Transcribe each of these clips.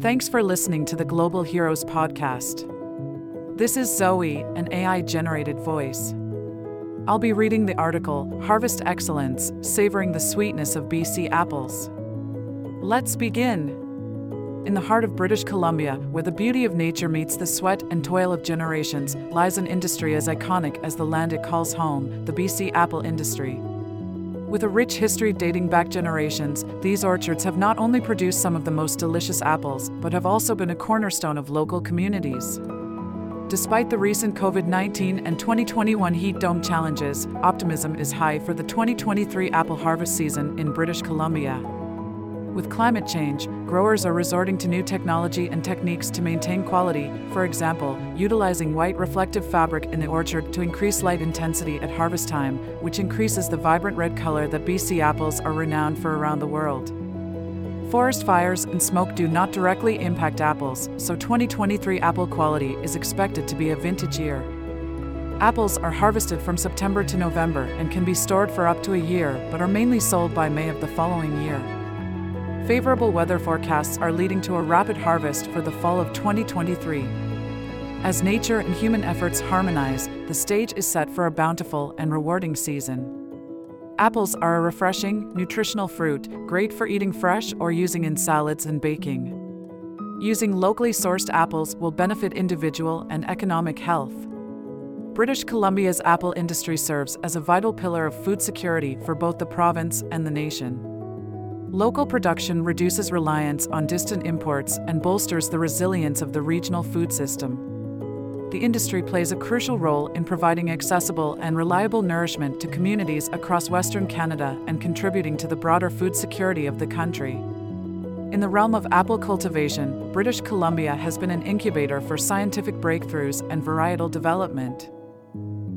Thanks for listening to the Global Heroes podcast. This is Zoe, an AI generated voice. I'll be reading the article Harvest Excellence Savoring the Sweetness of BC Apples. Let's begin. In the heart of British Columbia, where the beauty of nature meets the sweat and toil of generations, lies an industry as iconic as the land it calls home the BC apple industry. With a rich history dating back generations, these orchards have not only produced some of the most delicious apples, but have also been a cornerstone of local communities. Despite the recent COVID 19 and 2021 heat dome challenges, optimism is high for the 2023 apple harvest season in British Columbia. With climate change, growers are resorting to new technology and techniques to maintain quality, for example, utilizing white reflective fabric in the orchard to increase light intensity at harvest time, which increases the vibrant red color that BC apples are renowned for around the world. Forest fires and smoke do not directly impact apples, so 2023 apple quality is expected to be a vintage year. Apples are harvested from September to November and can be stored for up to a year, but are mainly sold by May of the following year. Favorable weather forecasts are leading to a rapid harvest for the fall of 2023. As nature and human efforts harmonize, the stage is set for a bountiful and rewarding season. Apples are a refreshing, nutritional fruit, great for eating fresh or using in salads and baking. Using locally sourced apples will benefit individual and economic health. British Columbia's apple industry serves as a vital pillar of food security for both the province and the nation. Local production reduces reliance on distant imports and bolsters the resilience of the regional food system. The industry plays a crucial role in providing accessible and reliable nourishment to communities across Western Canada and contributing to the broader food security of the country. In the realm of apple cultivation, British Columbia has been an incubator for scientific breakthroughs and varietal development.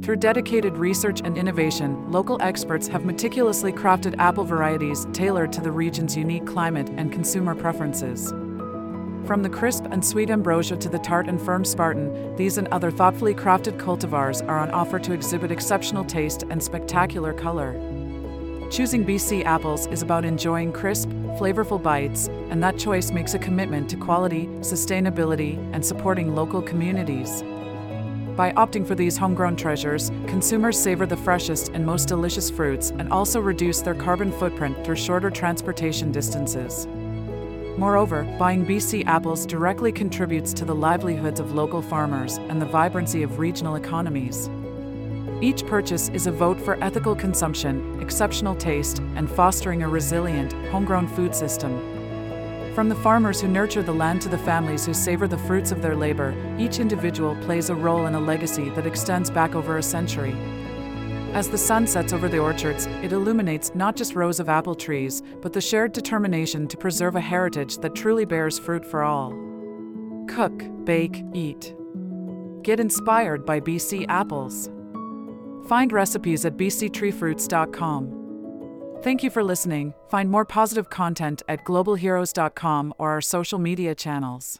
Through dedicated research and innovation, local experts have meticulously crafted apple varieties tailored to the region's unique climate and consumer preferences. From the crisp and sweet ambrosia to the tart and firm Spartan, these and other thoughtfully crafted cultivars are on offer to exhibit exceptional taste and spectacular color. Choosing BC apples is about enjoying crisp, flavorful bites, and that choice makes a commitment to quality, sustainability, and supporting local communities. By opting for these homegrown treasures, consumers savor the freshest and most delicious fruits and also reduce their carbon footprint through shorter transportation distances. Moreover, buying BC apples directly contributes to the livelihoods of local farmers and the vibrancy of regional economies. Each purchase is a vote for ethical consumption, exceptional taste, and fostering a resilient, homegrown food system. From the farmers who nurture the land to the families who savor the fruits of their labor, each individual plays a role in a legacy that extends back over a century. As the sun sets over the orchards, it illuminates not just rows of apple trees, but the shared determination to preserve a heritage that truly bears fruit for all. Cook, bake, eat. Get inspired by BC apples. Find recipes at bctreefruits.com. Thank you for listening. Find more positive content at globalheroes.com or our social media channels.